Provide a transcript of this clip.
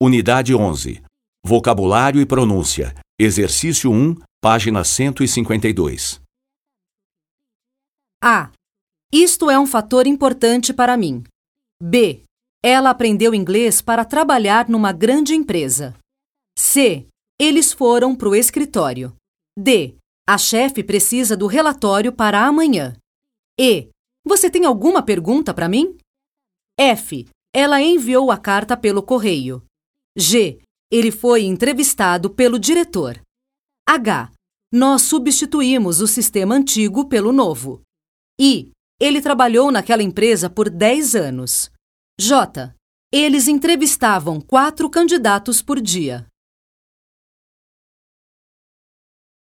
Unidade 11. Vocabulário e pronúncia. Exercício 1, página 152. A. Isto é um fator importante para mim. B. Ela aprendeu inglês para trabalhar numa grande empresa. C. Eles foram para o escritório. D. A chefe precisa do relatório para amanhã. E. Você tem alguma pergunta para mim? F. Ela enviou a carta pelo correio. G. Ele foi entrevistado pelo diretor. H. Nós substituímos o sistema antigo pelo novo. I. Ele trabalhou naquela empresa por 10 anos. J. Eles entrevistavam quatro candidatos por dia.